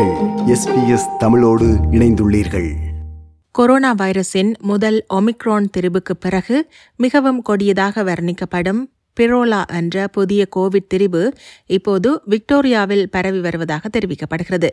SBS தமிழோடு இணைந்துள்ளீர்கள். Corona வைரஸின் முதல் ஒமிக்ரான் திரிவுக்கு பிறகு மிகவும் கொடியதாக வர்ணிக்கப்படும் பிரோலா என்ற புதிய கோவிட் திரிவு இப்போது விக்டோரியாவில் பரவி வருவதாக தெரிவிக்கப்படுகிறது.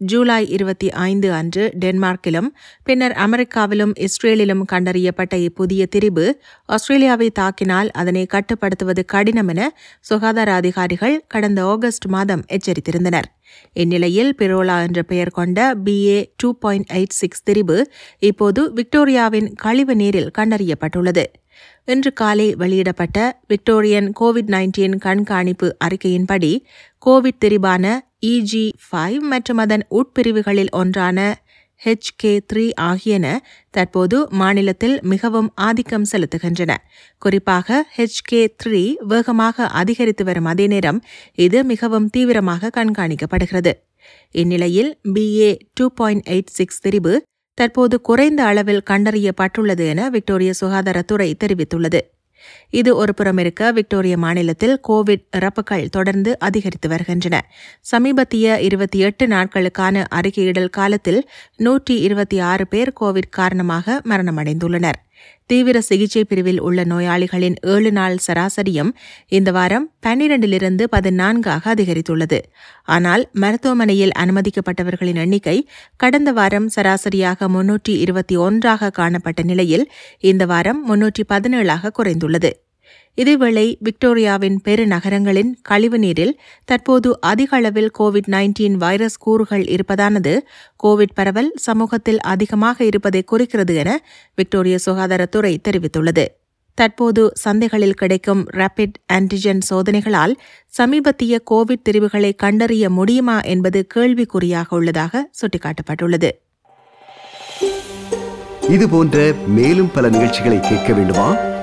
ஜூலை இருபத்தி ஐந்து அன்று டென்மார்க்கிலும் பின்னர் அமெரிக்காவிலும் இஸ்ரேலிலும் கண்டறியப்பட்ட இப்புதிய திரிபு ஆஸ்திரேலியாவை தாக்கினால் அதனை கட்டுப்படுத்துவது கடினம் என சுகாதார அதிகாரிகள் கடந்த ஆகஸ்ட் மாதம் எச்சரித்திருந்தனர். இந்நிலையில் பிரோலா என்ற பெயர் கொண்ட BA two point eight six திரிபு இப்போது விக்டோரியாவின் கழிவு நீரில் கண்டறியப்பட்டுள்ளது. இன்று காலை வெளியிடப்பட்ட விக்டோரியன் கோவிட் நைன்டீன் கண்காணிப்பு அறிக்கையின்படி கோவிட் திரிபான இஜி ஃபைவ் மற்றும் அதன் உட்பிரிவுகளில் ஒன்றான ஹெச்கே த்ரீ ஆகியன தற்போது மாநிலத்தில் மிகவும் ஆதிக்கம் செலுத்துகின்றன. குறிப்பாக ஹெச்கே த்ரீ வேகமாக அதிகரித்து வரும் அதே நேரம் இது மிகவும் தீவிரமாக கண்காணிக்கப்படுகிறது. இந்நிலையில் BA two point eight six திரிபு தற்போது குறைந்த அளவில் கண்டறியப்பட்டுள்ளது என விக்டோரிய சுகாதாரத்துறை தெரிவித்துள்ளது. இது ஒரு புறம் இருக்க விக்டோரிய மாநிலத்தில் கோவிட் இறப்புகள் தொடர்ந்து அதிகரித்து வருகின்றன. சமீபத்திய இருபத்தி எட்டு நாட்களுக்கான அறிக்கையிடல் காலத்தில் நூற்றி இருபத்தி ஆறு பேர் கோவிட் காரணமாக மரணமடைந்துள்ளனர். தீவிர சிகிச்சை பிரிவில் உள்ள நோயாளிகளின் ஏழு நாள் சராசரியும் இந்த வாரம் பன்னிரண்டிலிருந்து பதினான்காக அதிகரித்துள்ளது. ஆனால் மருத்துவமனையில் அனுமதிக்கப்பட்டவர்களின் எண்ணிக்கை கடந்த வாரம் சராசரியாக முன்னூற்றி இருபத்தி ஒன்றாக காணப்பட்ட நிலையில் இந்த வாரம் முன்னூற்றி பதினேழாக குறைந்துள்ளது. இதேவேளை விக்டோரியாவின் பெருநகரங்களின் கழிவுநீரில் தற்போது அதிக அளவில் கோவிட் நைன்டீன் வைரஸ் கூறுகள் இருப்பதானது கோவிட் பரவல் சமூகத்தில் அதிகமாக இருப்பதை குறிக்கிறது என விக்டோரிய சுகாதாரத்துறை தெரிவித்துள்ளது. தற்போது சந்தைகளில் கிடைக்கும் ரேபிட் ஆன்டிஜென் சோதனைகளால் சமீபத்திய கோவிட் திரிவுகளை கண்டறிய முடியுமா என்பது கேள்விக்குறியாக உள்ளதாக சுட்டிக்காட்டப்பட்டுள்ளது. இதுபோன்ற மேலும் பல நிகழ்ச்சிகளை கேட்க வேண்டுமா?